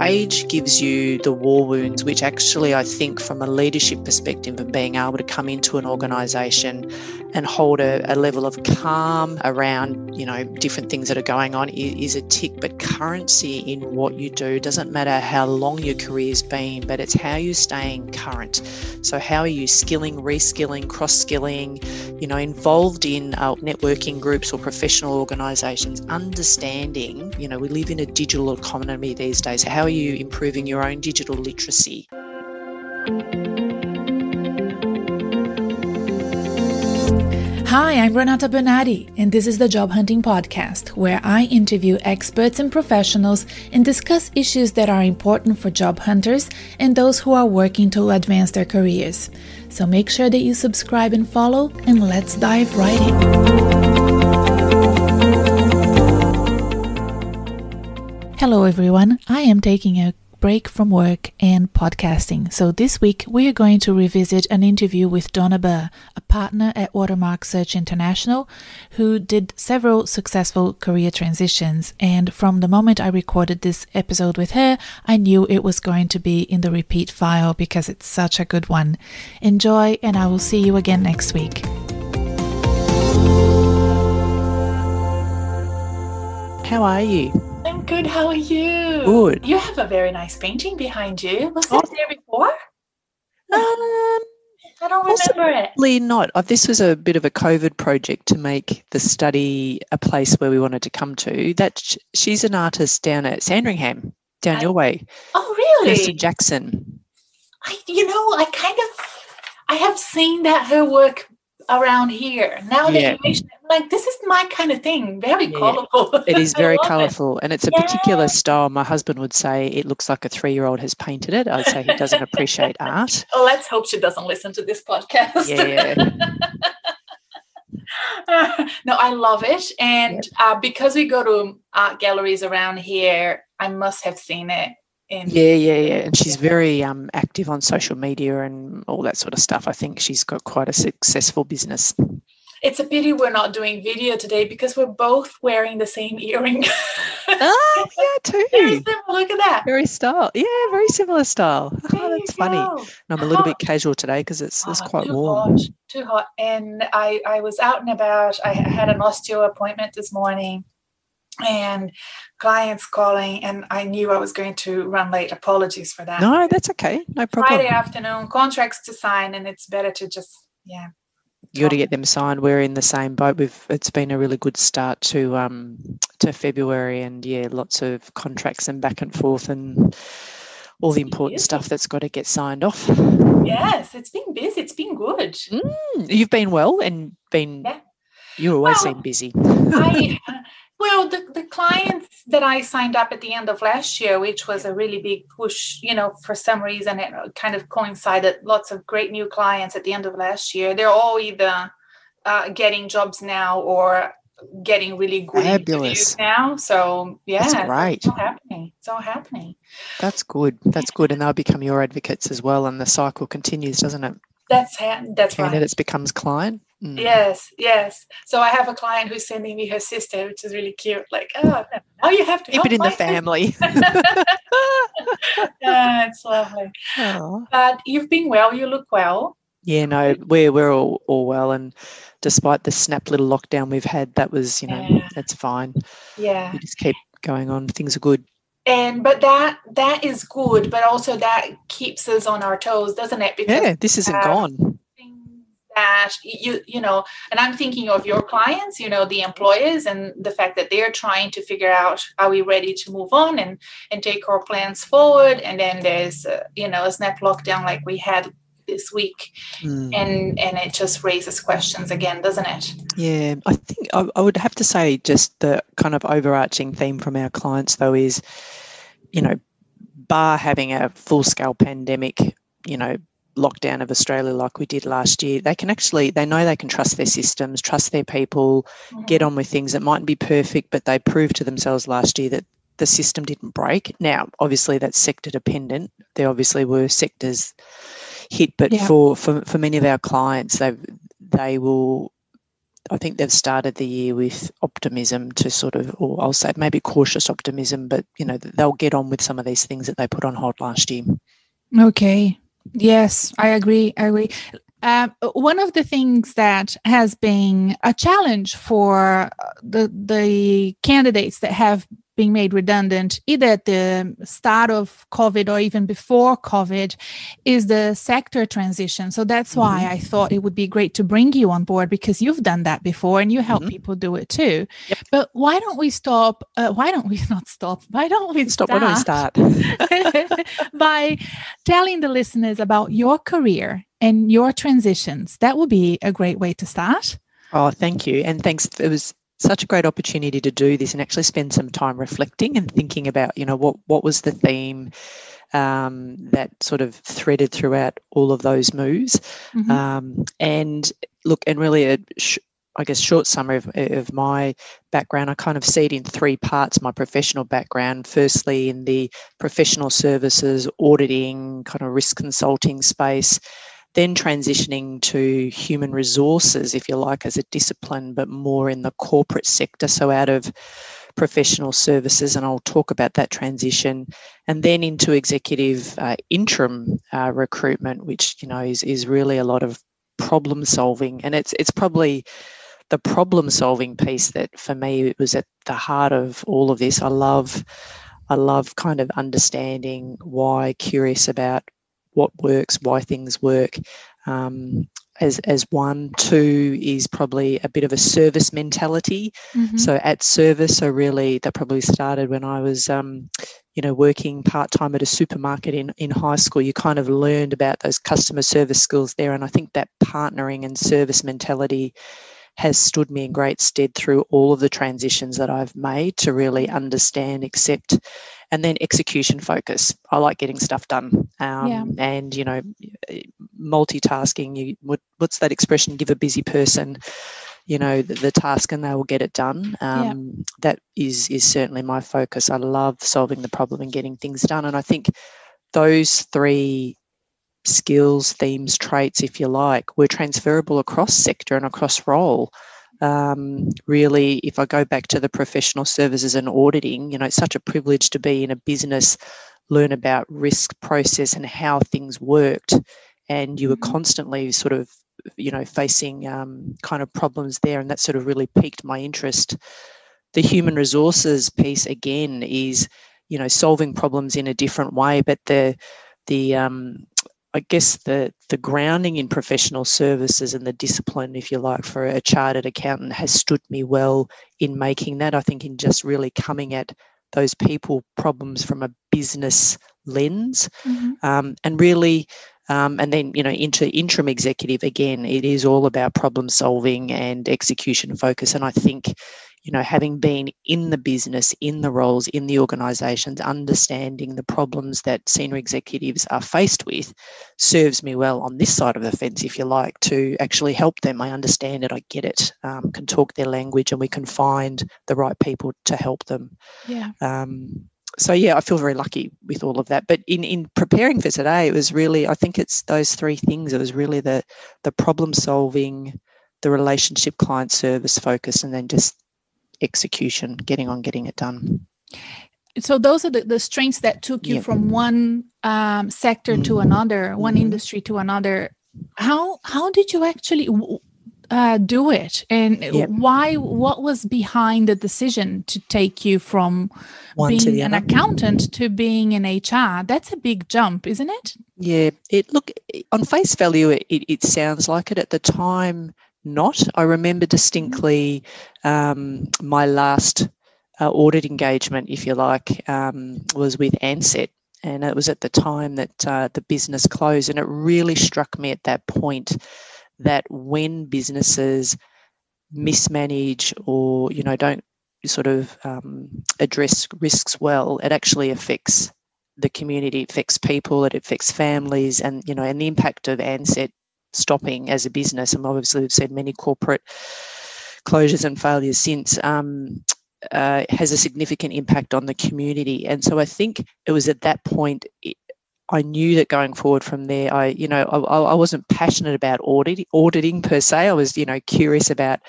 Age gives you the war wounds, which actually, I think, from a leadership perspective and being able to come into an organisation and hold a, a, level of calm around, you know, different things that are going on is, is, a tick. But currency in what you do doesn't matter how long your career's been, but it's how you're staying current. So, how are you skilling, reskilling, cross skilling, you know, involved in uh, networking groups or professional organisations, understanding, you know, we live in a digital economy these days how are you improving your own digital literacy? Hi, I'm Renata Bernardi, and this is the Job Hunting Podcast, where I interview experts and professionals and discuss issues that are important for job hunters and those who are working to advance their careers. So make sure that you subscribe and follow, and let's dive right in. Hello, everyone. I am taking a break from work and podcasting. So this week we are going to revisit an interview with Donna Burr, a partner at Watermark Search International, who did several successful career transitions. And from the moment I recorded this episode with her, I knew it was going to be in the repeat file because it's such a good one. Enjoy, and I will see you again next week. How are you? I'm good. How are you? Good. You have a very nice painting behind you. Was oh. there before? Um, I don't remember it. not. Uh, this was a bit of a COVID project to make the study a place where we wanted to come to. That she's an artist down at Sandringham, down I, your way. Oh, really? Kirsty Jackson. I, you know, I kind of, I have seen that her work around here. Now that yeah. like this is my kind of thing. Very yeah. colorful. It is very colorful, it. and it's a yeah. particular style. My husband would say it looks like a three-year-old has painted it. I'd say he doesn't appreciate art. Oh, let's hope she doesn't listen to this podcast. Yeah. no, I love it, and yep. uh, because we go to art galleries around here, I must have seen it and yeah, yeah, yeah. And she's very um, active on social media and all that sort of stuff. I think she's got quite a successful business. It's a pity we're not doing video today because we're both wearing the same earring. oh, yeah, too. Look at that. Very style. Yeah, very similar style. Oh, that's funny. And I'm a little bit casual today because it's, it's oh, quite too warm. Hot, too hot. And I, I was out and about. I had an osteo appointment this morning and clients calling and i knew i was going to run late. Apologies for that. No that's okay. No problem. Friday afternoon contracts to sign and it's better to just yeah you got to get them signed. We're in the same boat. We've it's been a really good start to um to february and yeah lots of contracts and back and forth and all the important stuff that's got to get signed off. Yes it's been busy. It's been good. Mm, you've been well and been yeah. you always well, seem busy. I, Well, the, the clients that I signed up at the end of last year, which was a really big push, you know, for some reason it kind of coincided lots of great new clients at the end of last year. They're all either uh, getting jobs now or getting really good Fabulous. now. So yeah, that's right. It's all happening. It's all happening. That's good. That's good, and they'll become your advocates as well, and the cycle continues, doesn't it? That's ha- that's Candidates right. becomes client. Mm. Yes, yes. So I have a client who's sending me her sister, which is really cute. Like, oh, now you have to keep it in the family. yeah, it's lovely. Oh. But you've been well. You look well. Yeah, no, we're we're all, all well, and despite the snap little lockdown we've had, that was you know yeah. that's fine. Yeah, we just keep going on. Things are good and but that that is good but also that keeps us on our toes doesn't it because yeah this isn't gone that you you know and i'm thinking of your clients you know the employers and the fact that they're trying to figure out are we ready to move on and and take our plans forward? And then there's uh, you know a snap lockdown like we had this week. Mm. and and it just raises questions again doesn't it? Yeah i think I, I would have to say just the kind of overarching theme from our clients though is you know bar having a full scale pandemic you know lockdown of Australia like we did last year, they can actually they know they can trust their systems, trust their people, mm-hmm. get on with things. It mightn't be perfect, but they proved to themselves last year that the system didn't break. Now, obviously that's sector dependent. There obviously were sectors hit, but yeah. for, for for many of our clients, they they will I think they've started the year with optimism to sort of, or I'll say maybe cautious optimism, but you know they'll get on with some of these things that they put on hold last year. Okay. Yes, I agree. I agree. Uh, one of the things that has been a challenge for the the candidates that have being made redundant either at the start of COVID or even before COVID is the sector transition. So that's mm-hmm. why I thought it would be great to bring you on board because you've done that before and you help mm-hmm. people do it too. Yep. But why don't we stop? Uh, why don't we not stop? Why don't we stop? Why don't we start? by telling the listeners about your career and your transitions. That would be a great way to start. Oh, thank you. And thanks. It was such a great opportunity to do this and actually spend some time reflecting and thinking about, you know, what what was the theme um, that sort of threaded throughout all of those moves. Mm-hmm. Um, and look, and really, a sh- I guess, short summary of, of my background, I kind of see it in three parts my professional background. Firstly, in the professional services, auditing, kind of risk consulting space then transitioning to human resources, if you like, as a discipline, but more in the corporate sector, so out of professional services, and I'll talk about that transition, and then into executive uh, interim uh, recruitment, which you know is is really a lot of problem solving, and it's it's probably the problem solving piece that for me was at the heart of all of this. I love I love kind of understanding why, curious about what works, why things work. Um, as as one, two is probably a bit of a service mentality. Mm-hmm. So at service, so really that probably started when I was, um, you know, working part time at a supermarket in in high school. You kind of learned about those customer service skills there, and I think that partnering and service mentality has stood me in great stead through all of the transitions that I've made to really understand, accept, and then execution focus. I like getting stuff done. Um, yeah. And, you know, multitasking, you, what, what's that expression? Give a busy person you know the, the, task and they will get it done um, yeah. that is is certainly my focus i love solving the problem and getting things done and i think those three skills, themes, traits, if you like, were transferable across sector and across role. Um, really, if I go back to the professional services and auditing, you know, it's such a privilege to be in a business, learn about risk process and how things worked. And you were mm-hmm. constantly sort of, you know, facing um, kind of problems there. And that sort of really piqued my interest. The human resources piece, again, is, you know, solving problems in a different way, but the, the um, I guess the the grounding in professional services and the discipline, if you like, for a chartered accountant has stood me well in making that. I think in just really coming at those people problems from a business lens, mm-hmm. um, and really um, and then, you know, into interim executive, again, it is all about problem solving and execution focus. And I think, you know, having been in the business, in the roles, in the organizations, understanding the problems that senior executives are faced with serves me well on this side of the fence, if you like, to actually help them. I understand it, I get it, um, can talk their language, and we can find the right people to help them. Yeah. Um, so yeah, I feel very lucky with all of that. But in in preparing for today, it was really I think it's those three things. It was really the the problem solving, the relationship client service focus, and then just execution, getting on, getting it done. So those are the, the strengths that took you from one um, sector mm-hmm. to another, one mm-hmm. industry to another. How how did you actually? uh, do it and yep. why what was behind the decision to take you from One being an accountant to being an hr that's a big jump isn't it yeah it look on face value it, it sounds like it at the time not. I remember distinctly um, my last uh, audit engagement if you like um, was with ansett and it was at the time that uh, the business closed and it really struck me at that point that when businesses mismanage or you know don't sort of um, address risks well, it actually affects the community, it affects people, it affects families, and you know, and the impact of Ansett stopping as a business. And obviously, we've seen many corporate closures and failures since. Um, uh, has a significant impact on the community, and so I think it was at that point it, I knew that going forward from there, I, you know, I, I wasn't passionate about audit, auditing per se. I was, you know, curious about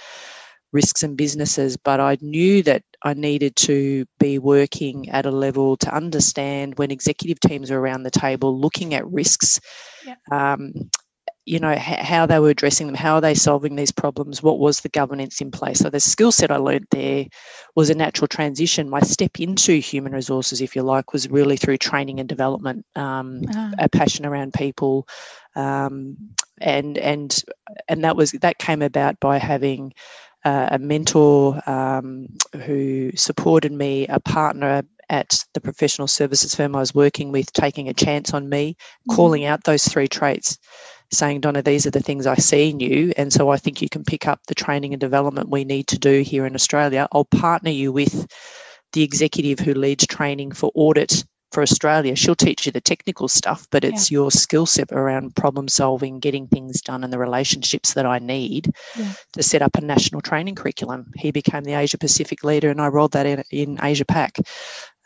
risks and businesses, but I knew that I needed to be working at a level to understand when executive teams are around the table looking at risks. Um, you know how they were addressing them how are they solving these problems what was the governance in place so the skill set i learned there was a natural transition my step into human resources if you like was really through training and development um, ah. a passion around people um, and and and that was that came about by having uh, a mentor um, who supported me a partner at the professional services firm I was working with taking a chance on me, mm-hmm. calling out those three traits saying, Donna, these are the things I see in you. And so I think you can pick up the training and development we need to do here in Australia. I'll partner you with the executive who leads training for audit for Australia. She'll teach you the technical stuff, but it's yeah. your skill set around problem solving, getting things done, and the relationships that I need yeah. to set up a national training curriculum. He became the Asia Pacific leader, and I rolled that in, in Asia Pac.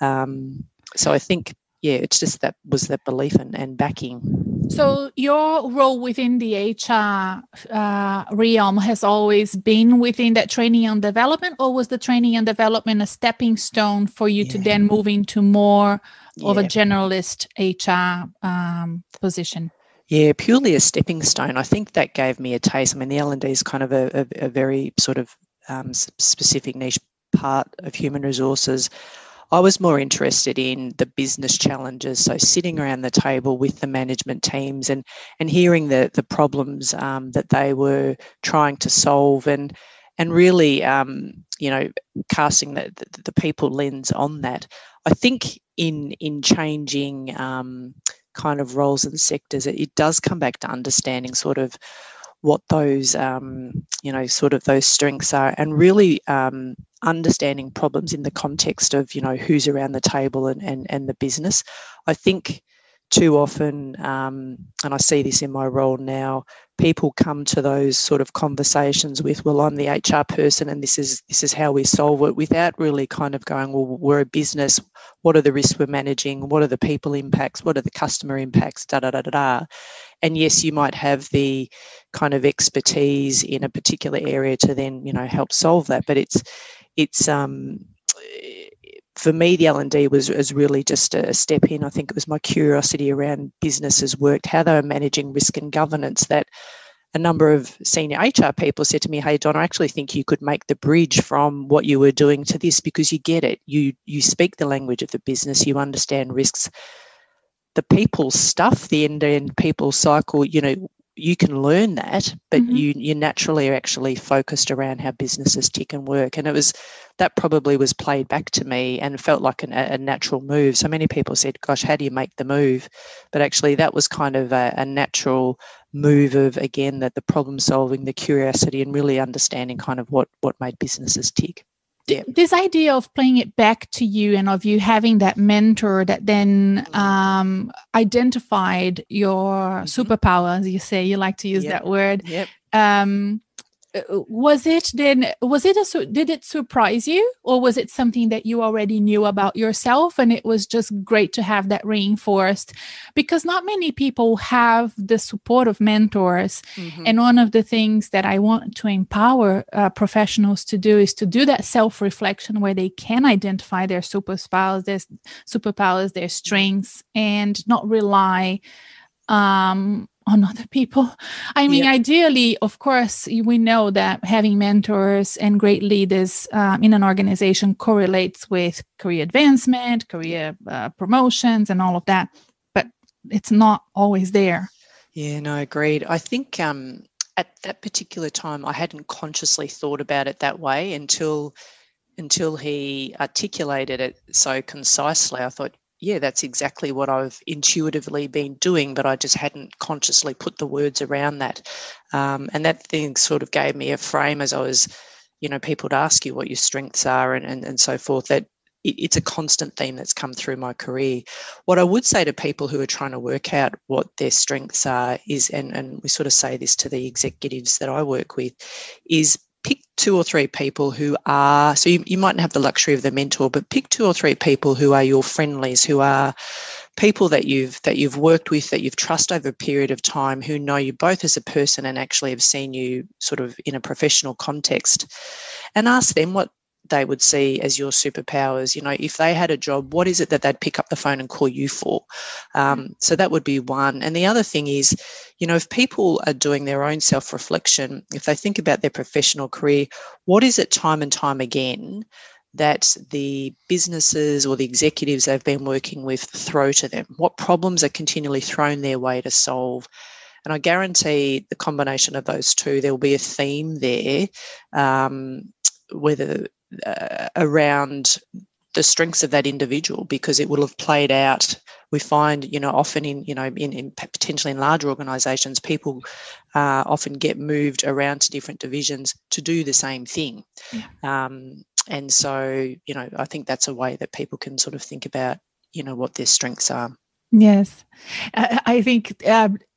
Um, so I think, yeah, it's just that was that belief and, and backing. So your role within the HR uh, realm has always been within that training and development, or was the training and development a stepping stone for you yeah. to then move into more yeah. of a generalist HR um, position? Yeah, purely a stepping stone. I think that gave me a taste. I mean, the L and D is kind of a, a, a very sort of um, specific niche part of human resources. I was more interested in the business challenges, so sitting around the table with the management teams and and hearing the the problems um, that they were trying to solve and and really um, you know casting the, the, the people lens on that. I think in in changing um, kind of roles and sectors, it, it does come back to understanding sort of what those um, you know sort of those strengths are and really um, understanding problems in the context of you know who's around the table and and, and the business. I think too often um, and i see this in my role now people come to those sort of conversations with well i'm the hr person and this is this is how we solve it without really kind of going well we're a business. What are the risks we're managing? What are the people impacts? What are the customer impacts? Da da da da da. And yes you might have the kind of expertise in a particular area to then you know help solve that but it's it's um for me, the L and D was was really just a step in. I think it was my curiosity around businesses worked, how they were managing risk and governance. That a number of senior HR people said to me, "Hey, Don, I actually think you could make the bridge from what you were doing to this because you get it. You you speak the language of the business. You understand risks." The people stuff, the end-to-end people cycle, you know, you can learn that, but mm-hmm. you you naturally are actually focused around how businesses tick and work. And it was that probably was played back to me and felt like an, a natural move. So many people said, "Gosh, how do you make the move?" But actually, that was kind of a, a natural move of again that the problem solving, the curiosity, and really understanding kind of what what made businesses tick. This idea of playing it back to you and of you having that mentor that then um, identified your mm-hmm. superpower as you say you like to use yep. that word yep. um, was it then was it a did it surprise you? Or was it something that you already knew about yourself and it was just great to have that reinforced? Because not many people have the support of mentors. Mm-hmm. and one of the things that i want to empower uh, professionals to do is to do that self reflection where they can identify their superpowers their superpowers their strengths and not rely um, on other people. I mean, yeah. ideally, of course, we know that having mentors and great leaders um, in an organization correlates with career advancement, career uh, promotions, and all of that. But it's not always there. Yeah, no, I agreed. I think um, at that particular time, I hadn't consciously thought about it that way until until he articulated it so concisely. I thought, yeah, that's exactly what I've intuitively been doing, but I just hadn't consciously put the words around that. Um, and that thing sort of gave me a frame as I was, you know, people to ask you what your strengths are and, and, and so forth. That it, it's a constant theme that's come through my career. What I would say to people who are trying to work out what their strengths are is, and, and we sort of say this to the executives that I work with, is pick two or three people who are so you, you mightn't have the luxury of the mentor but pick two or three people who are your friendlies who are people that you've that you've worked with that you've trusted over a period of time who know you both as a person and actually have seen you sort of in a professional context and ask them what they would see as your superpowers you know if they had a job what is it that they'd pick up the phone and call you for um, so that would be one and the other thing is you know if people are doing their own self-reflection if they think about their professional career what is it time and time again that the businesses or the executives they've been working with throw to them? What problems are continually thrown their way to solve? And I guarantee the combination of those two, there will be a theme there, um, whether uh, around the strengths of that individual because it will have played out. We find you know often in you know in, in potentially in larger organizations people uh, often get moved around to different divisions to do the same thing. Yeah. um, and so you know i think that's a way that people can sort of think about you know what their strengths are. Yes. I think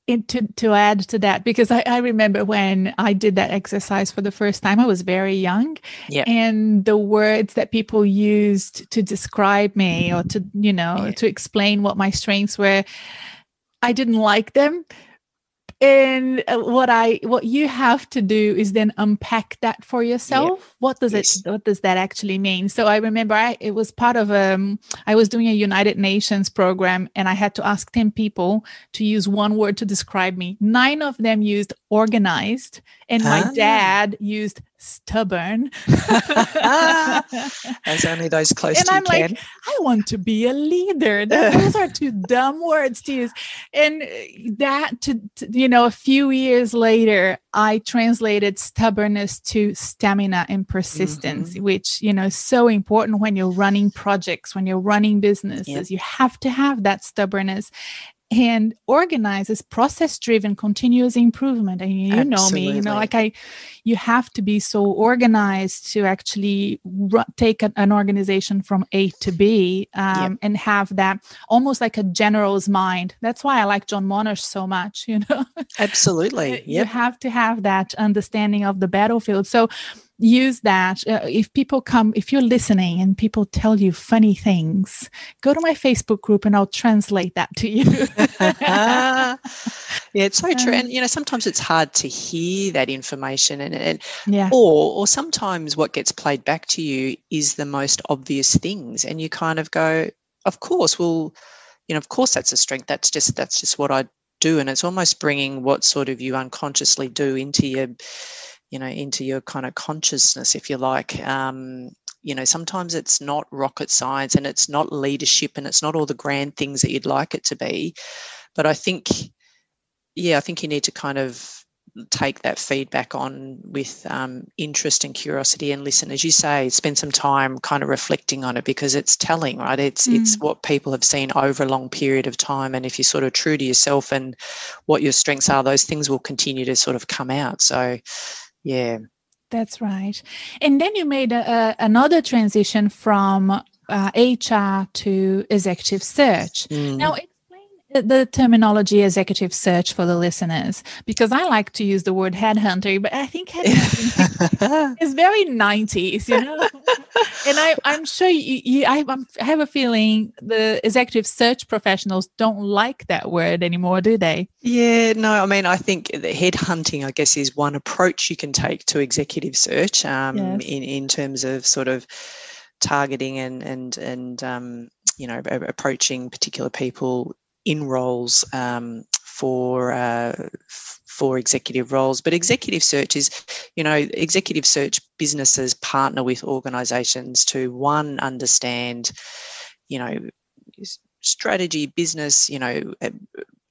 uh, to, to add to that because I, I remember when I did that exercise for the first time, I was very young. Yeah. And the words that people used to describe me or to, you know, yeah. to explain what my strengths were, I didn't like them and uh, what i what you have to do is then unpack that for yourself yeah. what does yes. it what does that actually mean so i remember I, it was part of um i was doing a united nations program and i had to ask 10 people to use one word to describe me nine of them used organized and my ah. dad used stubborn. As only those close and to I'm you can. I want to be a leader. those are two dumb words to use. And uh, that, to, to, you know, a few years later, I translated stubbornness to stamina and persistence, mm-hmm. which, you know, is so important when you're running projects, when you're running businesses. Yep. You have to have that stubbornness and organizes process driven continuous improvement and you Absolutely. know me you know like i you have to be so organized to actually r- take a, an organization from a to b um, yep. and have that almost like a general's mind that's why i like john monash so much you know absolutely yep. you have to have that understanding of the battlefield so use that uh, if people come if you're listening and people tell you funny things go to my facebook group and i'll translate that to you. Yeah it's so true. And um, you know sometimes it's hard to hear that information and, and yeah. or or sometimes what gets played back to you is the most obvious things and you kind of go of course well you know of course that's a strength. That's just that's just what i do. And it's almost bringing what sort of you unconsciously do into your you know into your kind of consciousness if you like. Um, you know sometimes it's not rocket science and it's not leadership and it's not all the grand things that you'd like it to be. But i think yeah i think you need to kind of take that feedback on with um, interest and curiosity and listen. As you say spend some time kind of reflecting on it because it's telling right? It's mm. it's what people have seen over a long period of time. And if you're sort of true to yourself and what your strengths are those things will continue to sort of come out. So yeah. That's right. And then you made a, a, another transition from uh, HR to executive search. Mm. Now, the terminology executive search for the listeners because I like to use the word headhunter, but I think headhunting is very 90s, you know. and I, I'm sure you, you I, I, have a feeling the executive search professionals don't like that word anymore, do they? Yeah, no. I mean, I think the headhunting, I guess, is one approach you can take to executive search um, yes. in in terms of sort of targeting and and and um, you know approaching particular people in roles um, for uh, for executive roles. But executive search is, you know, executive search businesses partner with organisations to one understand, you know, strategy, business, you know, uh,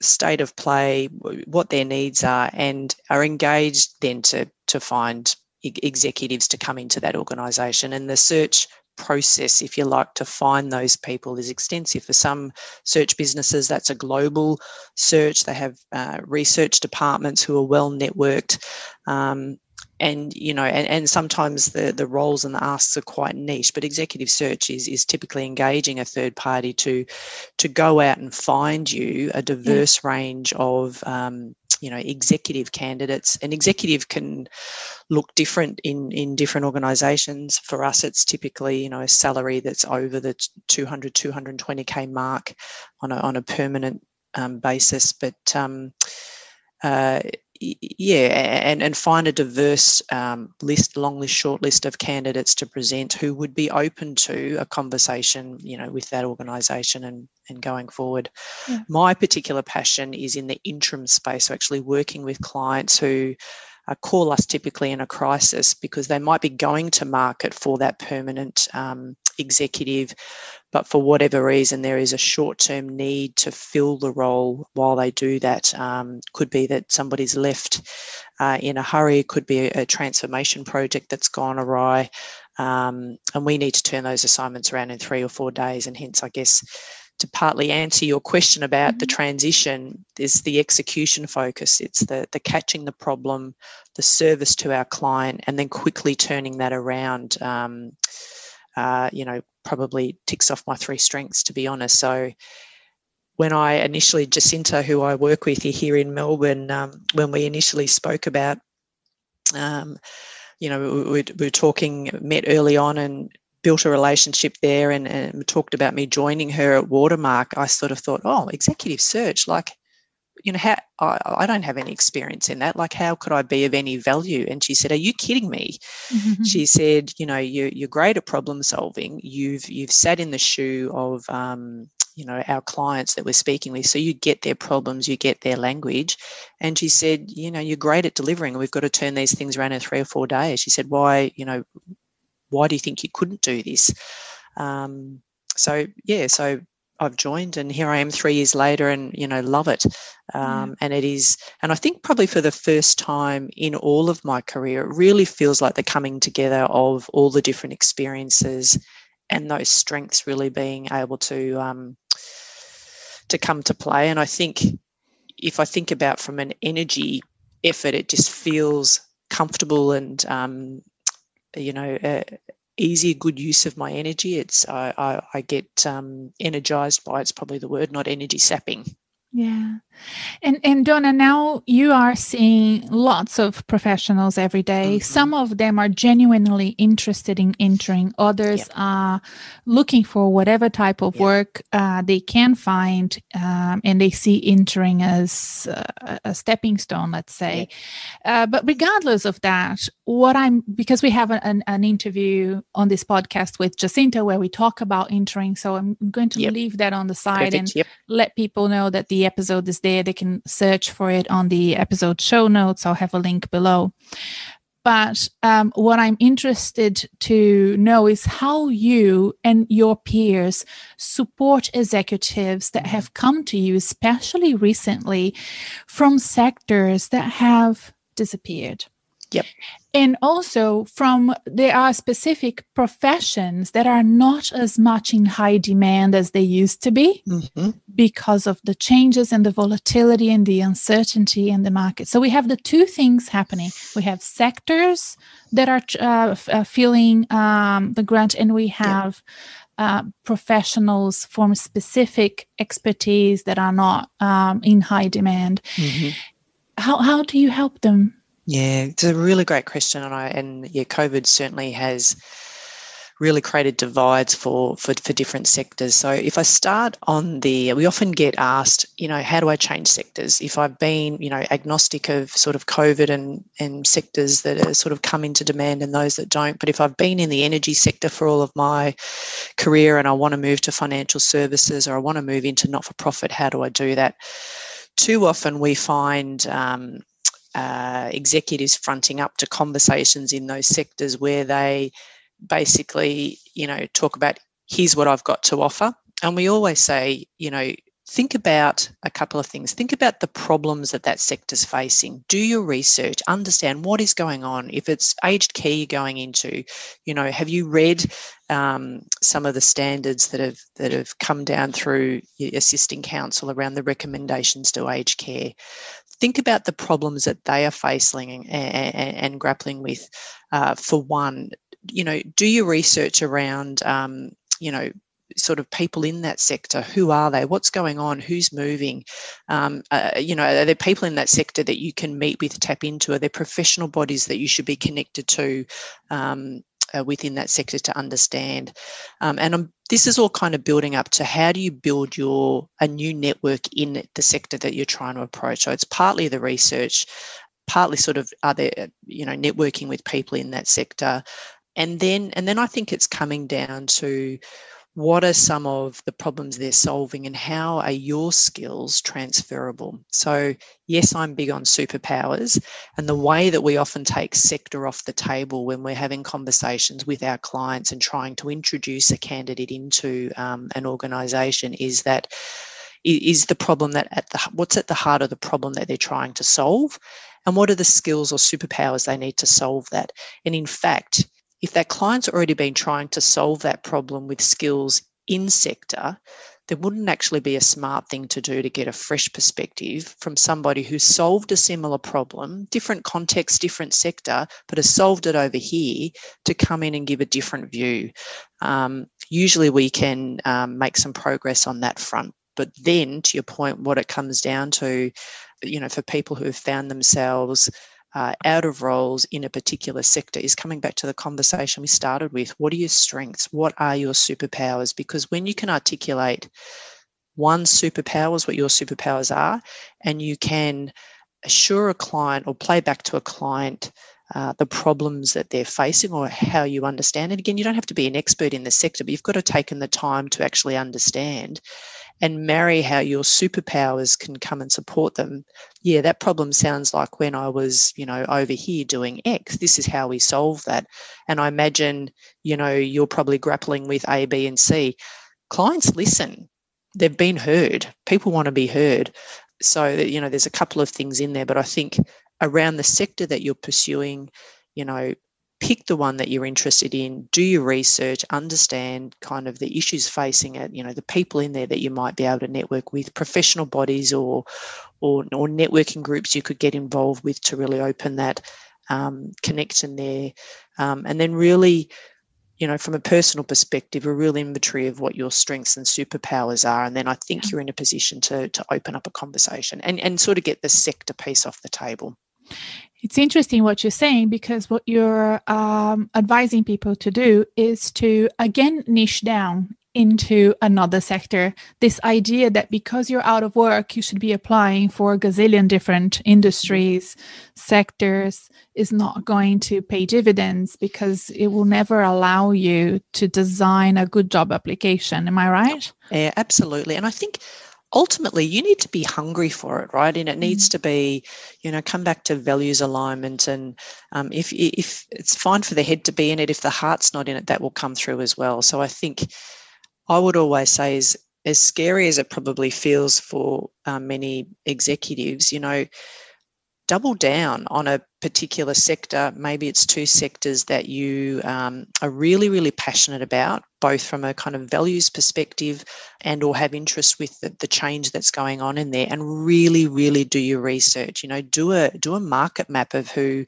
state of play, what their needs are, and are engaged then to to find executives to come into that organisation. And the search process, if you like, to find those people is extensive. For some search businesses, that's a global search. They have uh, research departments who are well networked. Um, and you know and, and sometimes the the roles and the asks are quite niche but executive search is is typically engaging a third party to to go out and find you a diverse yeah. range of um, you know executive candidates. And executive can look different in in different organizations. For us it's typically you know a salary that's over the 200 220k mark on a, on a permanent um, basis. But um, uh, yeah, and, and find a diverse um, list, long list, short list of candidates to present who would be open to a conversation, you know, with that organisation and and going forward. Yeah. My particular passion is in the interim space, so actually working with clients who uh, call us typically in a crisis because they might be going to market for that permanent um, executive, but for whatever reason, there is a short term need to fill the role while they do that. Um, could be that somebody's left uh, in a hurry, it could be a, a, transformation project that's gone awry. Um, and we need to turn those assignments around in three or four days. And hence, I guess, to partly answer your question about mm-hmm. the transition is the execution focus it's the the catching the problem the service to our client and then quickly turning that around um, uh, you know probably ticks off my three strengths to be honest. So when I initially Jacinta, who I work with here in Melbourne, um, when we initially spoke about, um, you know, we, we, were talking, met early on, and built a relationship there and, and talked about me joining her at Watermark, I sort of thought, oh, executive search, like, you know, how I, I don't have any experience in that. Like, how could I be of any value? And she said, Are you kidding me? Mm-hmm. She said, you know, you, you're great at problem solving. You've you've sat in the shoe of um, you know our clients that we're speaking with so you get their problems you get their language and she said you know you're great at delivering we've got to turn these things around in three or four days she said why you know why do you think you couldn't do this? Um, so yeah, so I've joined, and here I am three years later, and you know love it. Um, yeah. And it is, and I think probably for the first time in all of my career, it really feels like the coming together of all the different experiences and those strengths really being able to um, to come to play. And I think if I think about from an energy effort, it just feels comfortable and um, you know, uh, easy, good use of my energy. It's I, I, I get um, energized by it's probably the word, not energy sapping. Yeah. And and Donna, now you are seeing lots of professionals every day. Mm-hmm. Some of them are genuinely interested in interim. Others yep. are looking for whatever type of yep. work uh, they can find, um, and they see interim as uh, a stepping stone, let's say. Yep. Uh, but regardless of that, what I'm because we have an, an interview on this podcast with Jacinta where we talk about interim, so I'm going to leave that on the side Perfect. and let people know that the episode is there. They can search for it on the episode show notes. I'll have a link below. But um, what I'm interested to know is how you and your peers support executives that have come to you, especially recently, from sectors that have disappeared. Yep. And also from there are specific professions that are not as much in high demand as they used to be mm-hmm. because of the changes and the volatility and the uncertainty in the market. So we have the two things happening. We have sectors that are uh, uh, feeling um, the grant, and we have yep. Uh, professionals from specific expertise that are not um, in high demand. Mm-hmm. How how do you help them? Yeah, it's a really great question, and I and yeah, COVID certainly has really created divides for, for for different sectors. So if I start on the, we often get asked, you know, how do I change sectors? If I've been, you know, agnostic of sort of COVID and and sectors that are sort of come into demand and those that don't, but if I've been in the energy sector for all of my career and I want to move to financial services or I want to move into not for profit, how do I do that? Too often we find um, uh, executives fronting up to conversations in those sectors where they basically, you know, talk about here's what I've got to offer. And we always say, you know, think about a couple of things. Think about the problems that that sector's facing. Do your research, understand what is going on. If it's aged care you're going into, you know, have you read um, some of the standards that have that have come down through assisting counsel around the recommendations to aged care? Think about the problems that they are facing and, and, and grappling with. Uh, for one, you know, do your research around, um, you know, sort of people in that sector. Who are they? What's going on? Who's moving? Um, uh, you know are there people in that sector that you can meet with tap into? Are there professional bodies that you should be connected to? Um, uh, within that sector to understand. Um, and I'm, this is all kind of building up to how do you build your a new network in the sector that you're trying to approach. So it's partly the research, partly sort of other you know networking with people in that sector, and then and then I think it's coming down to what are some of the problems they're solving and how are your skills transferable? So yes i'm big on superpowers and the way that we often take sector off the table when we're having conversations with our clients and trying to introduce a candidate into um, an organization is that is the problem that at the what's at the heart of the problem that they're trying to solve and what are the skills or superpowers they need to solve that. And in fact if that client's already been trying to solve that problem with skills in sector, there wouldn't actually be a smart thing to do to get a fresh perspective from somebody who solved a similar problem, different context, different sector, but has solved it over here to come in and give a different view. Um, usually we can um, make some progress on that front. But then, to your point, what it comes down to, you know, for people who have found themselves uh, out of roles in a particular sector is coming back to the conversation we started with. What are your strengths? What are your superpowers? Because when you can articulate one superpowers, what your superpowers are, and you can assure a client or play back to a client uh, the problems that they're facing or how you understand it. Again, you don't have to be an expert in the sector, but you've got to take in the time to actually understand and marry how your superpowers can come and support them. Yeah, that problem sounds like when I was, you know, over here doing X. This is how we solve that. And I imagine, you know, you're probably grappling with A, B, and C. Clients listen. They've been heard. People want to be heard. So, you know, there's a couple of things in there, but I think around the sector that you're pursuing, you know, pick the one that you're interested in, do your research, understand kind of the issues facing it, you know, the people in there that you might be able to network with, professional bodies or or, or networking groups you could get involved with to really open that um, connection there. Um, and then really, you know, from a personal perspective, a real inventory of what your strengths and superpowers are. And then I think you're in a position to to open up a conversation and, and sort of get the sector piece off the table. It's interesting what you're saying because what you're um, advising people to do is to again niche down into another sector. This idea that because you're out of work, you should be applying for a gazillion different industries, sectors, is not going to pay dividends because it will never allow you to design a good job application. Am I right? Yeah, absolutely. And I think ultimately you need to be hungry for it right and it needs mm. to be you know come back to values alignment and um, if if it's fine for the head to be in it if the heart's not in it that will come through as well so i think i would always say is as scary as it probably feels for um, many executives you know double down on a particular sector. Maybe it's two sectors that you um, are really, really passionate about, both from a kind of values perspective and or have interest with the, the change that's going on in there and really, really do your research. You know, do a do a market map of who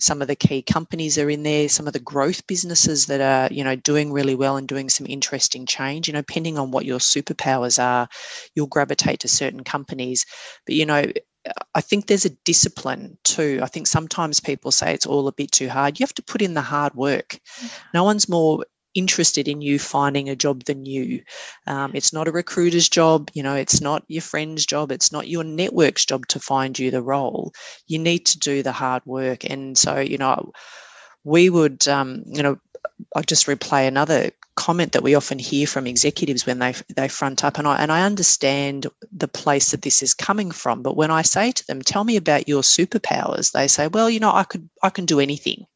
some of the key companies are in there, some of the growth businesses that are, you know, doing really well and doing some interesting change. You know, depending on what your superpowers are, you'll gravitate to certain companies. But you know, I think there's a discipline too. I think sometimes people say it's all a bit too hard. You have to put in the hard work. No one's more interested in you finding a job than you. Um, it's not a recruiter's job, you know, it's not your friend's job, it's not your network's job to find you the role. You need to do the hard work. And so, you know, we would, um, you know, I'll just replay another comment that we often hear from executives when they they front up and I and I understand the place that this is coming from but when I say to them tell me about your superpowers they say well you know I could I can do anything.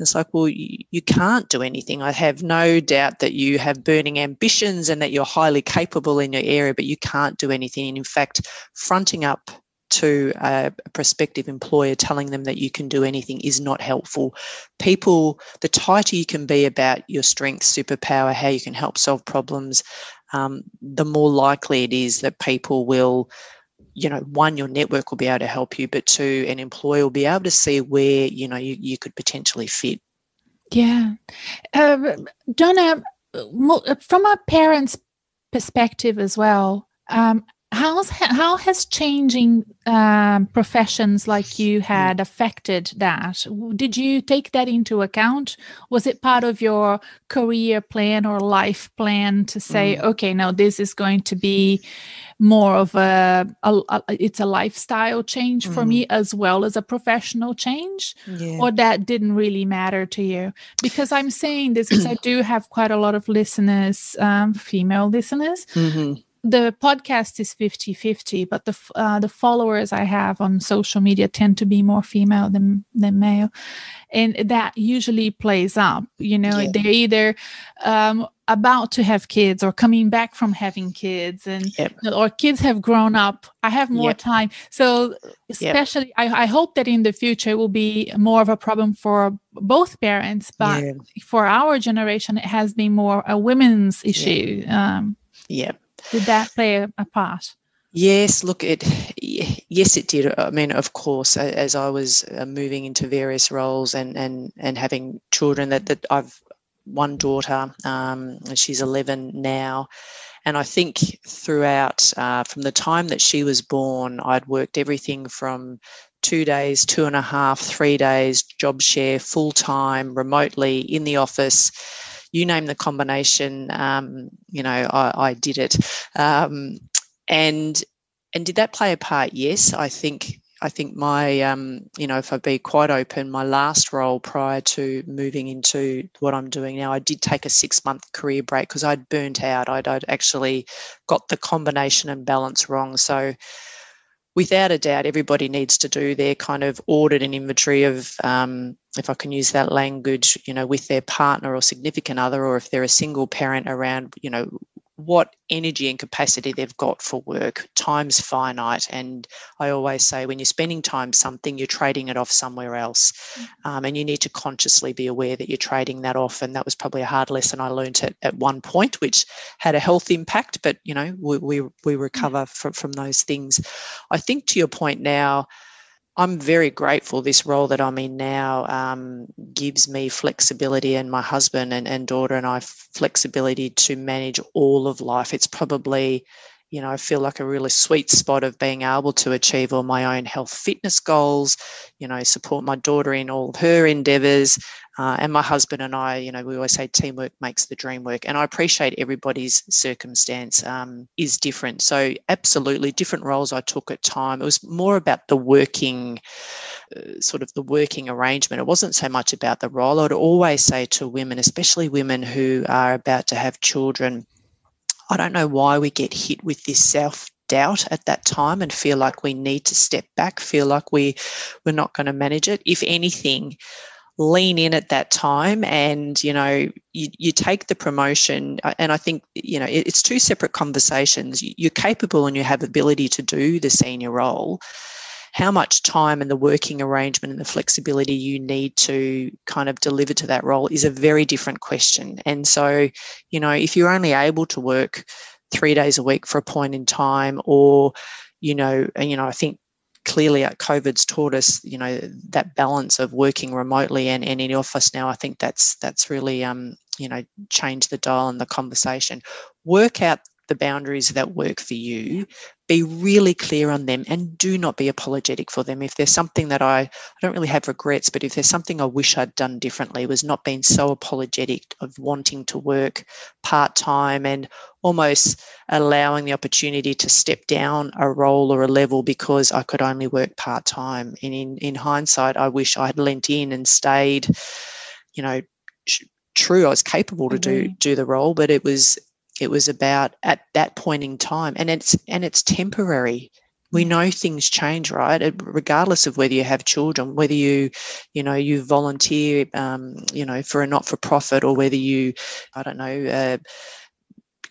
It's like well you, you can't do anything. I have no doubt that you have burning ambitions and that you're highly capable in your area but you can't do anything. And in fact fronting up to a prospective employer telling them that you can do anything is not helpful. People, the tighter you can be about your strengths, superpower, how you can help solve problems, um, the more likely it is that people will you know one your network will be able to help you but two an employer will be able to see where you know you, you could potentially fit yeah uh, donna from a parent's perspective as well um, how's how has changing um, professions like you had affected that did you take that into account was it part of your career plan or life plan to say mm. okay now this is going to be more of a, a, a it's a lifestyle change mm. for me mm. as well as a professional change yeah. or that didn't really matter to you because i'm saying this because i do have quite a lot of listeners um, female listeners mm-hmm the podcast is 50-50 but the uh, the followers i have on social media tend to be more female than than male and that usually plays up you know yeah. they're either um, about to have kids or coming back from having kids and yep. or kids have grown up i have more yep. time so especially yep. I, I, hope that in the future it will be more of a problem for both parents but yeah. for our generation it has been more a women's issue um, yeah did that play a, part? Yes, look, it yes, it did. I mean, of course, as I was uh, moving into various roles and and and having children, that that I've one daughter, um, she's eleven now, and I think throughout uh, from the time that she was born, I'd worked everything from two days, two and a half, three days, job share, full time, remotely in the office you name the combination, um, you know, I, I did it. Um, and and did that play a part? Yes, I think I think my, um, you know, if I be quite open, my last role prior to moving into what I'm doing now, I did take a six month career break because I'd burnt out. I'd, I'd, actually got the combination and balance wrong. So without a doubt, everybody needs to do their kind of audit and inventory of, um, if I can use that language, you know, with their partner or significant other, or if they're a single parent around, you know, what energy and capacity they've got for work. Time's finite. And I always say when you're spending time something, you're trading it off somewhere else. Mm. Um, and you need to consciously be aware that you're trading that off. And that was probably a hard lesson I learned at, at one point, which had a health impact, but you know, we, we, we recover from, from those things. I think to your point now, I'm very grateful this role that I'm in now um, gives me flexibility and my husband and, and daughter and I flexibility to manage all of life. It's probably you know, I feel like a really sweet spot of being able to achieve all my own health fitness goals, you know, support my daughter in all of her endeavors. Uh, and my husband and I, you know, we always say teamwork makes the dream work. And I appreciate everybody's circumstance um, is different. So, absolutely different roles I took at time. It was more about the working, uh, sort of the working arrangement. It wasn't so much about the role. I'd always say to women, especially women who are about to have children, I don't know why we get hit with this self doubt at that time and feel like we need to step back, feel like we we're not going to manage it. If anything, lean in at that time and you know you, you take the promotion uh, and i think you know it's two separate conversations you're capable and you have ability to do the senior role how much time and the working arrangement and the flexibility you need to kind of deliver to that role is a very different question. And so, you know, if you're only able to work three days a week for a point in time, or, you know, and, you know, I think clearly COVID's taught us, you know, that balance of working remotely and, and in office now. I think that's that's really um, you know, changed the dial and the conversation. Work out the boundaries that work for you be really clear on them and do not be apologetic for them. If there's something that i i don't really have regrets but if there's something i wish i'd done differently was not being so apologetic of wanting to work part-time and almost allowing the opportunity to step down a role or a level because i could only work part-time. And in in hindsight i wish i had lent in and stayed you know true i was capable to do mm-hmm. do the role but it was it was about at that point in time and it's and it's temporary. We know things change right? Regardless of whether you have children whether you you know you volunteer um, you know for a not-for-profit or whether you i don't know uh,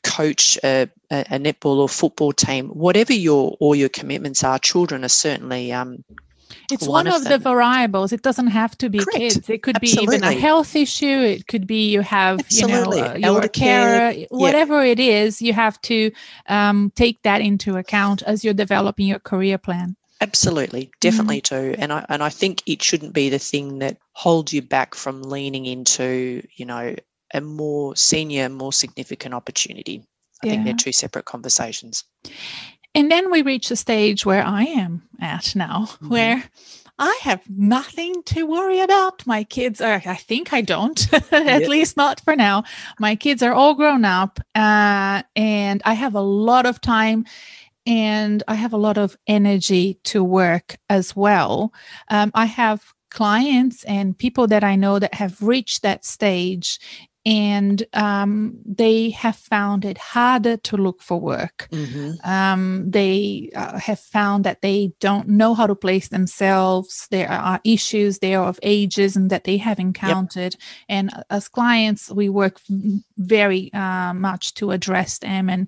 coach a, a, netball or football team whatever your all your commitments are children are certainly um, It's one, one of, of the variables. It doesn't have to be Correct. kids. It could Absolutely. be even a health issue. It could be you have, Absolutely. you know, uh, carer, care. whatever yeah. it is, you have to um, take that into account as you're developing your career plan. Absolutely, definitely mm-hmm. too. And I and I think it shouldn't be the thing that holds you back from leaning into, you know, a more senior, more significant opportunity. I yeah. think they're two separate conversations. And then we reach the stage where I am at now, mm-hmm. where I have nothing to worry about. My kids are, I think I don't, at yep. least not for now. My kids are all grown up uh, and I have a lot of time and I have a lot of energy to work as well. Um, I have clients and people that I know that have reached that stage and um, they have found it harder to look for work. Mm-hmm. Um, they uh, have found that they don't know how to place themselves. There are issues there of ageism that they have encountered. Yep. And as clients, we work very uh, much to address them and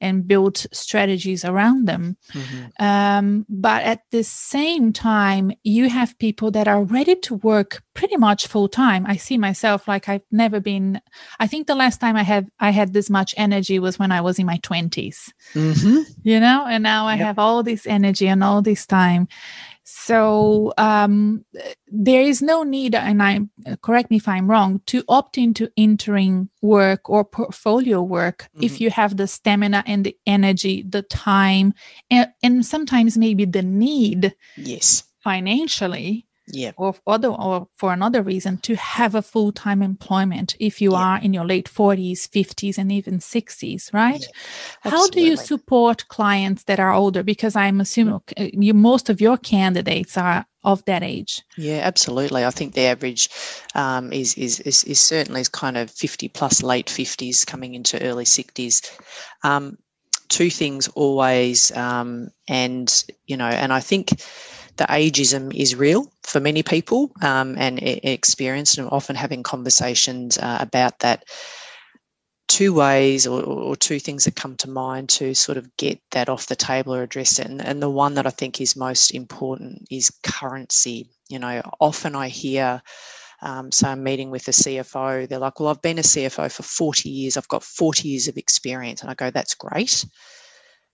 and build strategies around them. Mm-hmm. Um, but at the same time, you have people that are ready to work pretty much full time. I see myself like I've never been. I think the last time I had I had this much energy was when I was in my 20s mm-hmm. You know, and now I yep. have all this energy and all this time. So um, there is no need, and I correct me if I'm wrong, to opt into entering work or portfolio work mm-hmm. if you have the stamina and the energy, the time, and, and sometimes maybe the need. Yes. Financially yeah. Or other or for another reason to have a full-time employment if you yeah. are in your late 40s 50s and even 60s right? Yeah, how do you support clients that are older? Because i'm assuming uh, you most of your candidates are of that age. Yeah absolutely. I think the average um, is, is, is is certainly is kind of 50 plus late 50s coming into early 60s um, two things always um, and you know and i think the ageism is real for many people um, and experienced, and often having conversations uh, about that. Two ways or, or, two things that come to mind to sort of get that off the table or address it. And, and the one that I think is most important is currency. You know, often I hear, um, so I'm meeting with a CFO, they're like, Well, I've been a CFO for 40 years, I've got 40 years of experience. And I go, That's great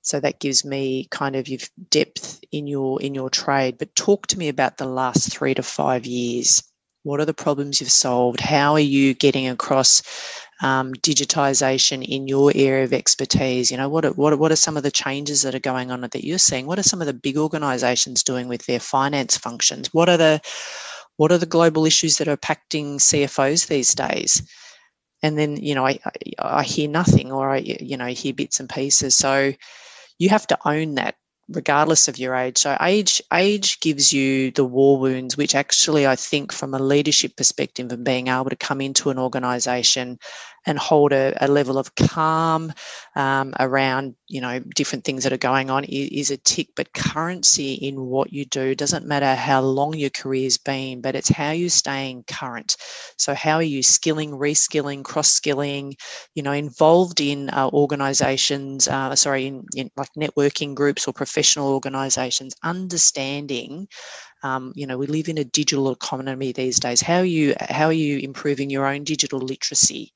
so that gives me kind of depth in your in your trade. But talk to me about the last 3 to 5 years. What are the problems you've solved? How are you getting across um, digitization in your area of expertise? You know what are, what, are, what are some of the changes that are going on that you're seeing? What are some of the big organizations doing with their finance functions? What are the what are the global issues that are impacting cfos these days? And then you know I, I, I hear nothing or i you know hear bits and pieces. So you have to own that regardless of your age. So age age gives you the war wounds, which actually I think from a leadership perspective and being able to come into an organization and hold a, a level of calm um, around you know different things that are going on. Is, is, a tick but currency in what you do doesn't matter how long your career's been but it's how you're staying current. So how are you skilling reskilling cross skilling you know involved in uh, organizations uh, sorry in, in like networking groups or professional organizations understanding um, you know, we live in a digital economy these days. How are you? How are you improving your own digital literacy?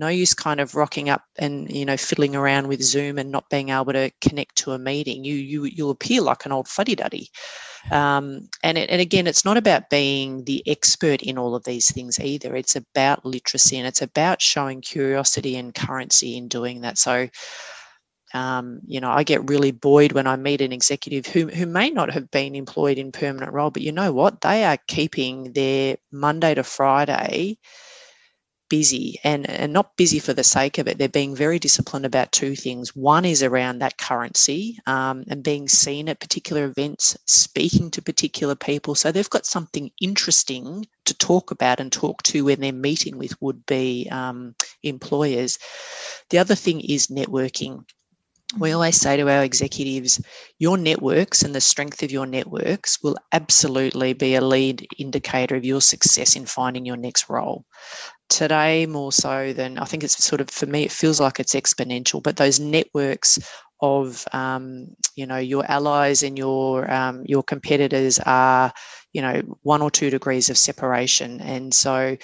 no use kind of rocking up and you know fiddling around with zoom and not being able to connect to a meeting you you you'll appear like an old fuddy-duddy um, and, it, and again it's not about being the expert in all of these things either it's about literacy and it's about showing curiosity and currency in doing that so um, you know, I get really buoyed when I meet an executive who, who may not have been employed in permanent role, but you know what? They are keeping their Monday to Friday busy and, and not busy for the sake of it. They're being very disciplined about two things. One is around that currency um, and being seen at particular events, speaking to particular people. So they've got something interesting to talk about and talk to when they're meeting with would be um, employers. The other thing is networking we always say to our executives, your networks and the strength of your networks will absolutely be a lead indicator of your success in finding your next role. Today, more so than I think it's sort of for me, it feels like it's exponential, but those networks of um, you know your allies and your um, your competitors are you know one or two degrees of separation and so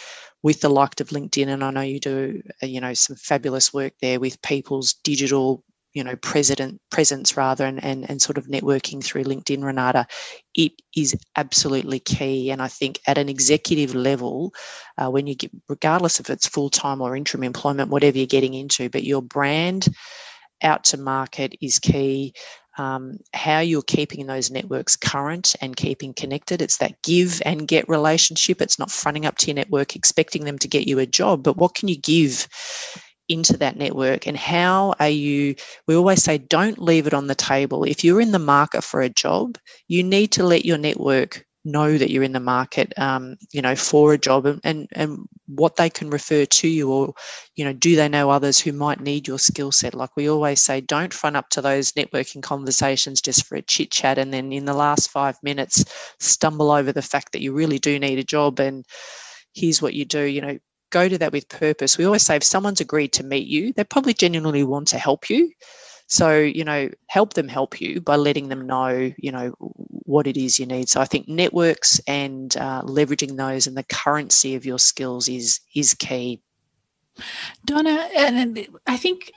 with the like of linkedin and i know you do uh, you know some fabulous work there with people's digital you know president presence rather and, and and sort of networking through linkedin renata it is absolutely key and i think at an executive level uh, when you get regardless if it's full-time or interim employment whatever you're getting into but your brand out to market is key um, how you're keeping those networks current and keeping connected. It's that give and get relationship. It's not fronting up to your network expecting them to get you a job, but what can you give into that network? And how are you we always say don't leave it on the table. If you're in the market for a job you need to let your network know that you're in the market um, you know for a job and, and and what they can refer to you or you know do they know others who might need your skill set? Like we always say don't front up to those networking conversations just for a chit chat and then in the last five minutes stumble over the fact that you really do need a job and here's what you do you know go to that with purpose. We always say if someone's agreed to meet you, they probably genuinely want to help you. So, you know, help them help you by letting them know, you know, what it is you need. So I think networks and uh, leveraging those and the currency of your skills is is key. Donna, and I think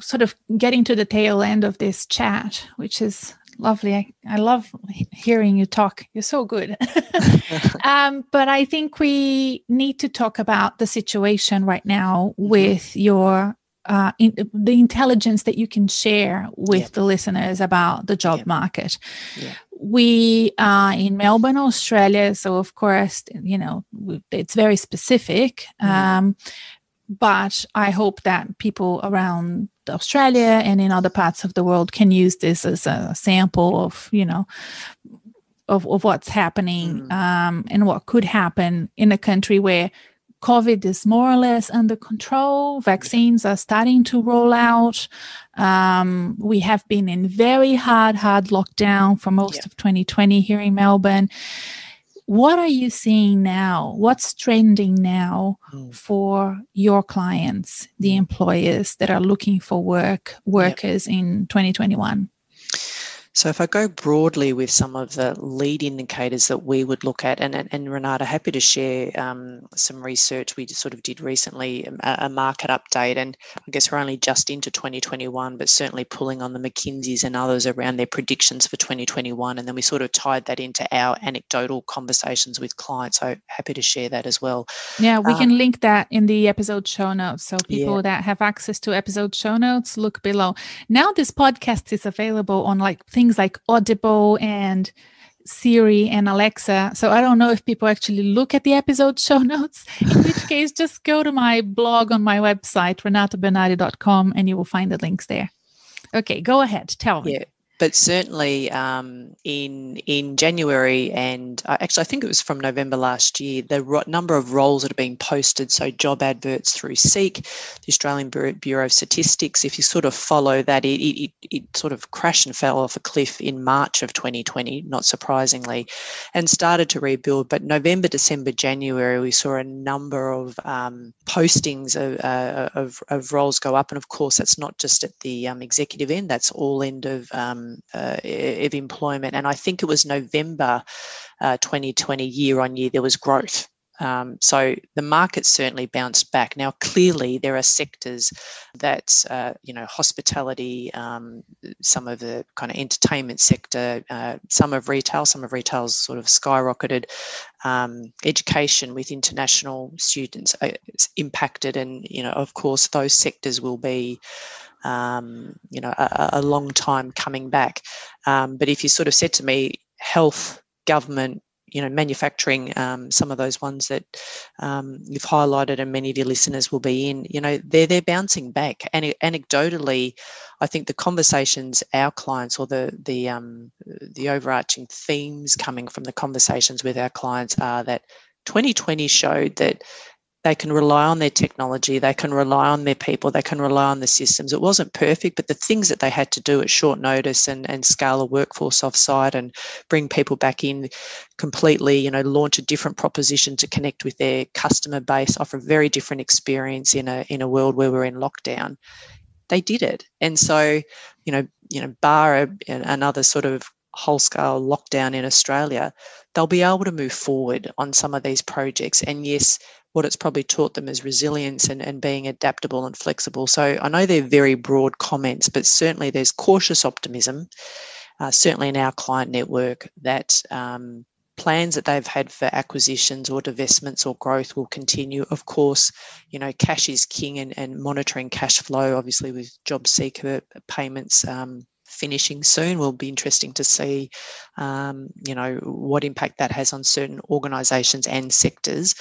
sort of getting to the tail end of this chat, which is lovely. I, I love hearing you talk. You're so good. um, but I think we need to talk about the situation right now mm-hmm. with your uh, in, the intelligence that you can share with yep. the listeners about the job yep. market. Yep. We are in Melbourne, Australia, so of course, you know, it's very specific. Mm-hmm. Um, but I hope that people around Australia and in other parts of the world can use this as a sample of, you know, of, of what's happening mm. um, and what could happen in a country where COVID is more or less under control. Vaccines are starting to roll out. Um, we have been in very hard, hard lockdown for most yep. of 2020 here in Melbourne what are you seeing now? What's trending now mm. for your clients, the hmm. employers that are looking for work, workers yep. in 2021? So if I go broadly with some of the lead indicators that we would look at, and, and, and Renata, happy to share um, some research we sort of did recently, um, a, a, market update, and I guess we're only just into 2021, but certainly pulling on the McKinseys and others around their predictions for 2021, and then we sort of tied that into our anecdotal conversations with clients. So happy to share that as well. Yeah, we um, can link that in the episode show notes. So people yeah. that have access to episode show notes, look below. Now this podcast is available on like things like Audible and Siri and Alexa. So I don't know if people actually look at the episode show notes, in which case just go to my blog on my website, renatabernardi.com, and you will find the links there. Okay, go ahead. Tell me. Yeah but certainly um, in in January and uh, actually I think it was from November last year, the number of roles that are being posted, so job adverts through Seek, the Australian Bureau of Statistics. If you sort of follow that, it, it, it sort of crashed and fell off a cliff in March of 2020, not surprisingly, and started to rebuild. But November, December, January, we saw a number of um, postings of, uh, of, of, roles go up, and of course that's not just at the um, executive end; that's all end of um, uh, of employment. And I think it was November uh, 2020, year on year, there was growth. Um, so the market certainly bounced back. Now, clearly, there are sectors that, uh, you know, hospitality, um, some of the kind of entertainment sector, uh, some of retail, some of retail's sort of skyrocketed. Um, education with international students uh, impacted, and you know, of course, those sectors will be um, you know, a, a, long time coming back. Um, but if you sort of said to me, health, government, you know, manufacturing, um, some of those ones that um, you've highlighted and many of your listeners will be in, you know, they're they're bouncing back. And anecdotally, I think the conversations our clients or the the um, the overarching themes coming from the conversations with our clients are that 2020 showed that they can rely on their technology, they can rely on their people, they can rely on the systems. It wasn't perfect, but the things that they had to do at short notice and, and scale a workforce offsite and bring people back in completely, you know, launch a different proposition to connect with their customer base, offer a very different experience in a in a world where we're in lockdown. they did it. And so, you know, you know, bar a, another sort of whole scale lockdown in Australia, they'll be able to move forward on some of these projects. And yes, what it's probably taught them is resilience and, and being adaptable and flexible. So I know they're very broad comments, but certainly there's cautious optimism, uh, certainly in our client network, that um, plans that they've had for acquisitions or divestments or growth will continue. Of course, you know, cash is king and, and monitoring cash flow, obviously, with job seeker payments. Um, finishing soon will be interesting to see um, you know what impact that has on certain organizations and sectors.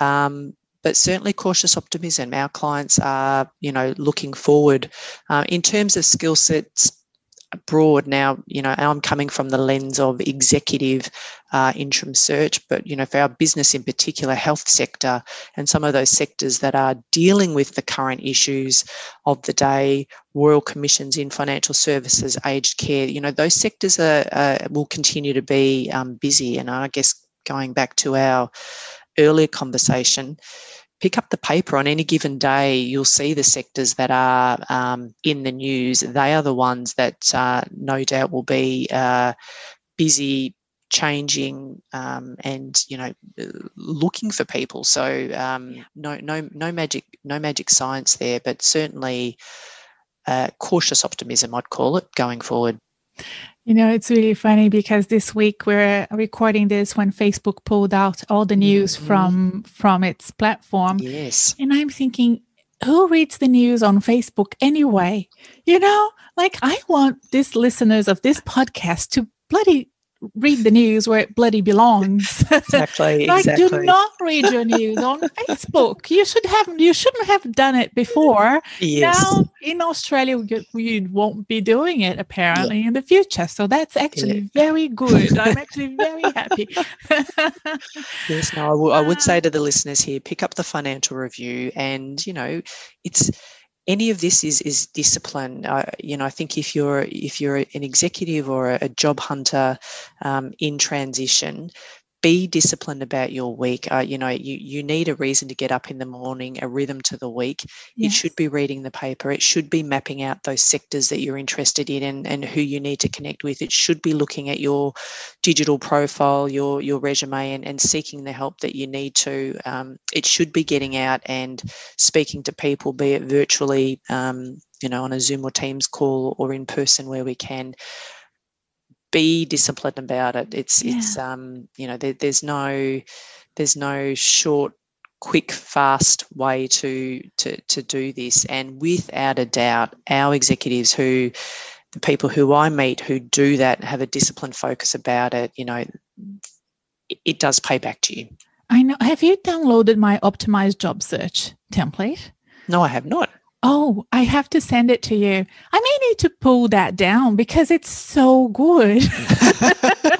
Um, but certainly cautious optimism. Our clients are you know looking forward. Uh, in terms of skill sets broad now you know i'm coming from the lens of executive uh, interim search but you know for our business in particular health sector and some of those sectors that are dealing with the current issues of the day royal commissions in financial services aged care you know those sectors are, uh, will continue to be um, busy. And i guess going back to our earlier conversation pick up the paper on any given day, you'll see the sectors that are um, in the news. They are the ones that uh, no doubt will be uh, busy changing um, and you know looking for people. So um, no no no magic no magic science there but certainly uh, cautious optimism i'd call it going forward you know, it's really funny because this week we're recording this when Facebook pulled out all the news mm-hmm. from from its platform. Yes. And I'm thinking, who reads the news on Facebook anyway? You know, like I want these listeners of this podcast to bloody read the news where it bloody belongs. Exactly. like, exactly. do not read your news on Facebook. You should have. You shouldn't have done it before. Yes. Now in Australia, you, you won't be doing it apparently yeah. in the future. So that's actually yeah. very good. I'm actually very happy. yes. No, I, w- I would uh, say to the listeners here, pick up the financial review, and you know, it's any of this is is discipline. Uh, you know, I think if you're if you're an executive or a, job hunter um, in transition, be disciplined about your week. Uh, you know, you, you need a reason to get up in the morning, a rhythm to the week. Yes. It should be reading the paper. It should be mapping out those sectors that you're interested in and, and who you need to connect with. It should be looking at your digital profile, your your resume, and, and seeking the help that you need to. Um, it should be getting out and speaking to people, be it virtually, um, you know, on a Zoom or Teams call or in person where we can be disciplined about it. It's yeah. it's um you know there, there's no there's no short quick fast way to to to do this. And without a doubt our executives who the people who I meet who do that have a disciplined focus about it you know it, it does pay back to you. I know. Have you downloaded my optimized job search template? No I have not Oh, I have to send it to you. I may need to pull that down because it's so good.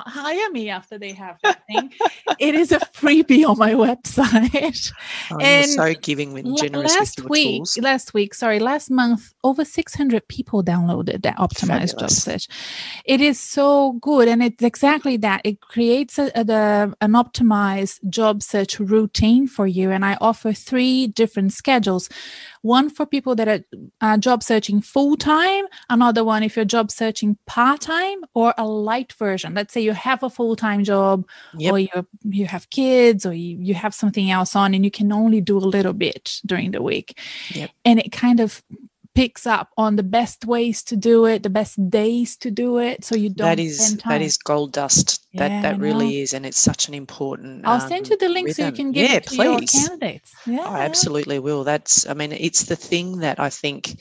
not hire me after they have that thing. it is a freebie on my website. Oh, and so giving and generous last with week, tools. last week, sorry, last month, over 600 people downloaded that optimized Fabulous. job search. It is so good, and it's exactly that. It creates a, a, the, an optimized job search routine for you, and I offer three different schedules one for people that are uh, job searching full time, another one if you're job searching part time, or a light version. Let's say you have a full time job, yep. or you you have kids, or you, you have something else on, and you can only do a little bit during the week. Yep. And it kind of picks up on the best ways to do it, the best days to do it, so you don't. That is that is gold dust. Yeah, that that really is, and it's such an important. I'll um, send you the link rhythm. so you can give yeah, it to please. your candidates. Yeah, I absolutely will. That's. I mean, it's the thing that I think.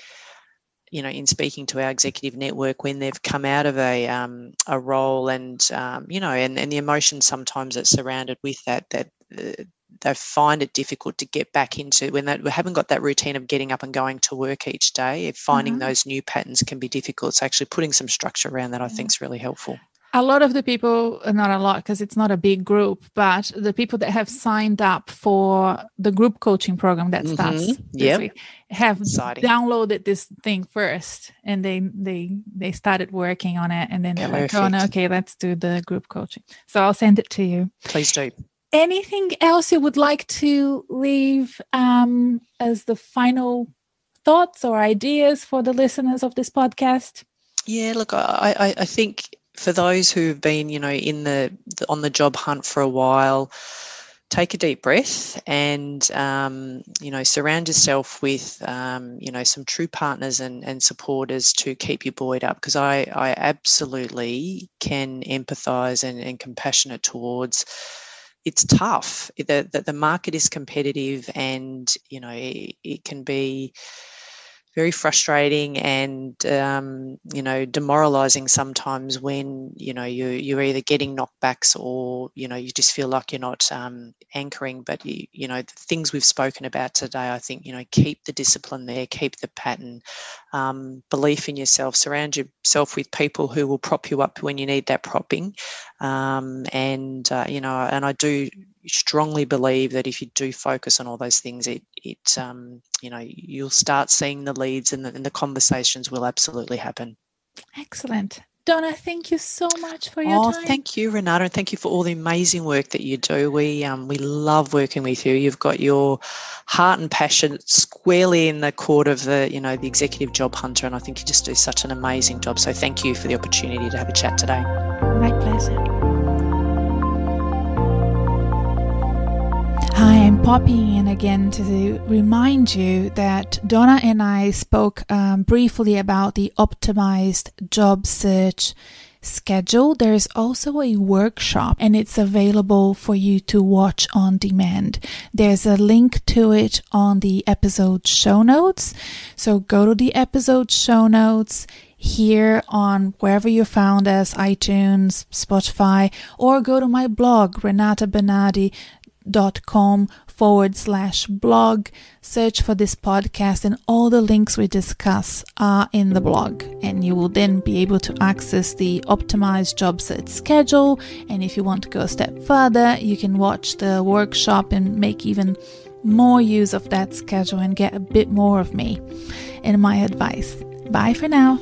You know, in speaking to our executive network, when they've come out of a um, a role, and um, you know, and, and the emotions sometimes that's surrounded with that, that uh, they find it difficult to get back into when they haven't got that routine of getting up and going to work each day. If finding mm-hmm. those new patterns can be difficult. So actually putting some structure around that, I think, is really helpful. A lot of the people, uh, not a lot because it's not a big group, but the people that have signed up for the group coaching program that starts mm-hmm. yep. Week, have Exciting. downloaded this thing first and they they they started working on it and then they're Perfect. like, oh no, okay, let's do the group coaching. So I'll send it to you. Please do anything else you would like to leave um, as the final thoughts or ideas for the listeners of this podcast? Yeah, look, I, I, I think for those who've been, you know, in the, the on the job hunt for a while, take a deep breath and um, you know surround yourself with um, you know some true partners and, and supporters to keep you buoyed up because I, I absolutely can empathize and, and compassionate towards it's tough. The, the, the market is competitive and you know it, it can be very frustrating and um, you know demoralizing sometimes when you know you you're either getting knockbacks or you know you just feel like you're not um, anchoring. But you, you know the things we've spoken about today i think you know keep the discipline there keep the pattern. Um, belief in yourself surround yourself with people who will prop you up when you need that propping. Um, and uh, you know and i do strongly believe that if you do focus on all those things, it it um, you know you'll start seeing the leads and the, and the conversations will absolutely happen. Excellent. Donna, thank you so much for your oh, time. thank you, Renata, and thank you for all the amazing work that you do. We um, we love working with you. You've got your heart and passion squarely in the court of the you know the executive job hunter, and I think you just do such an amazing job. So thank you for the opportunity to have a chat today. My pleasure. Popping in again to remind you that Donna and I spoke um, briefly about the optimized job search schedule. There's also a workshop and it's available for you to watch on demand. There's a link to it on the episode show notes. So go to the episode show notes here on wherever you found us, iTunes, Spotify, or go to my blog, renatabernardi.com com forward slash blog. Search for this podcast, and all the links we discuss are in the blog. And you will then be able to access the optimized job search schedule. And if you want to go a step further, you can watch the workshop and make even more use of that schedule and get a bit more of me and my advice. Bye for now.